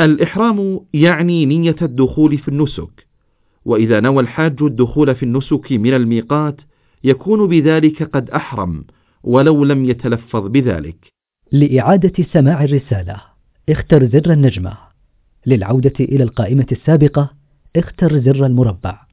الإحرام يعني نية الدخول في النسك وإذا نوى الحاج الدخول في النسك من الميقات يكون بذلك قد أحرم ولو لم يتلفظ بذلك. لإعادة سماع الرسالة اختر زر النجمة. للعودة إلى القائمة السابقة اختر زر المربع.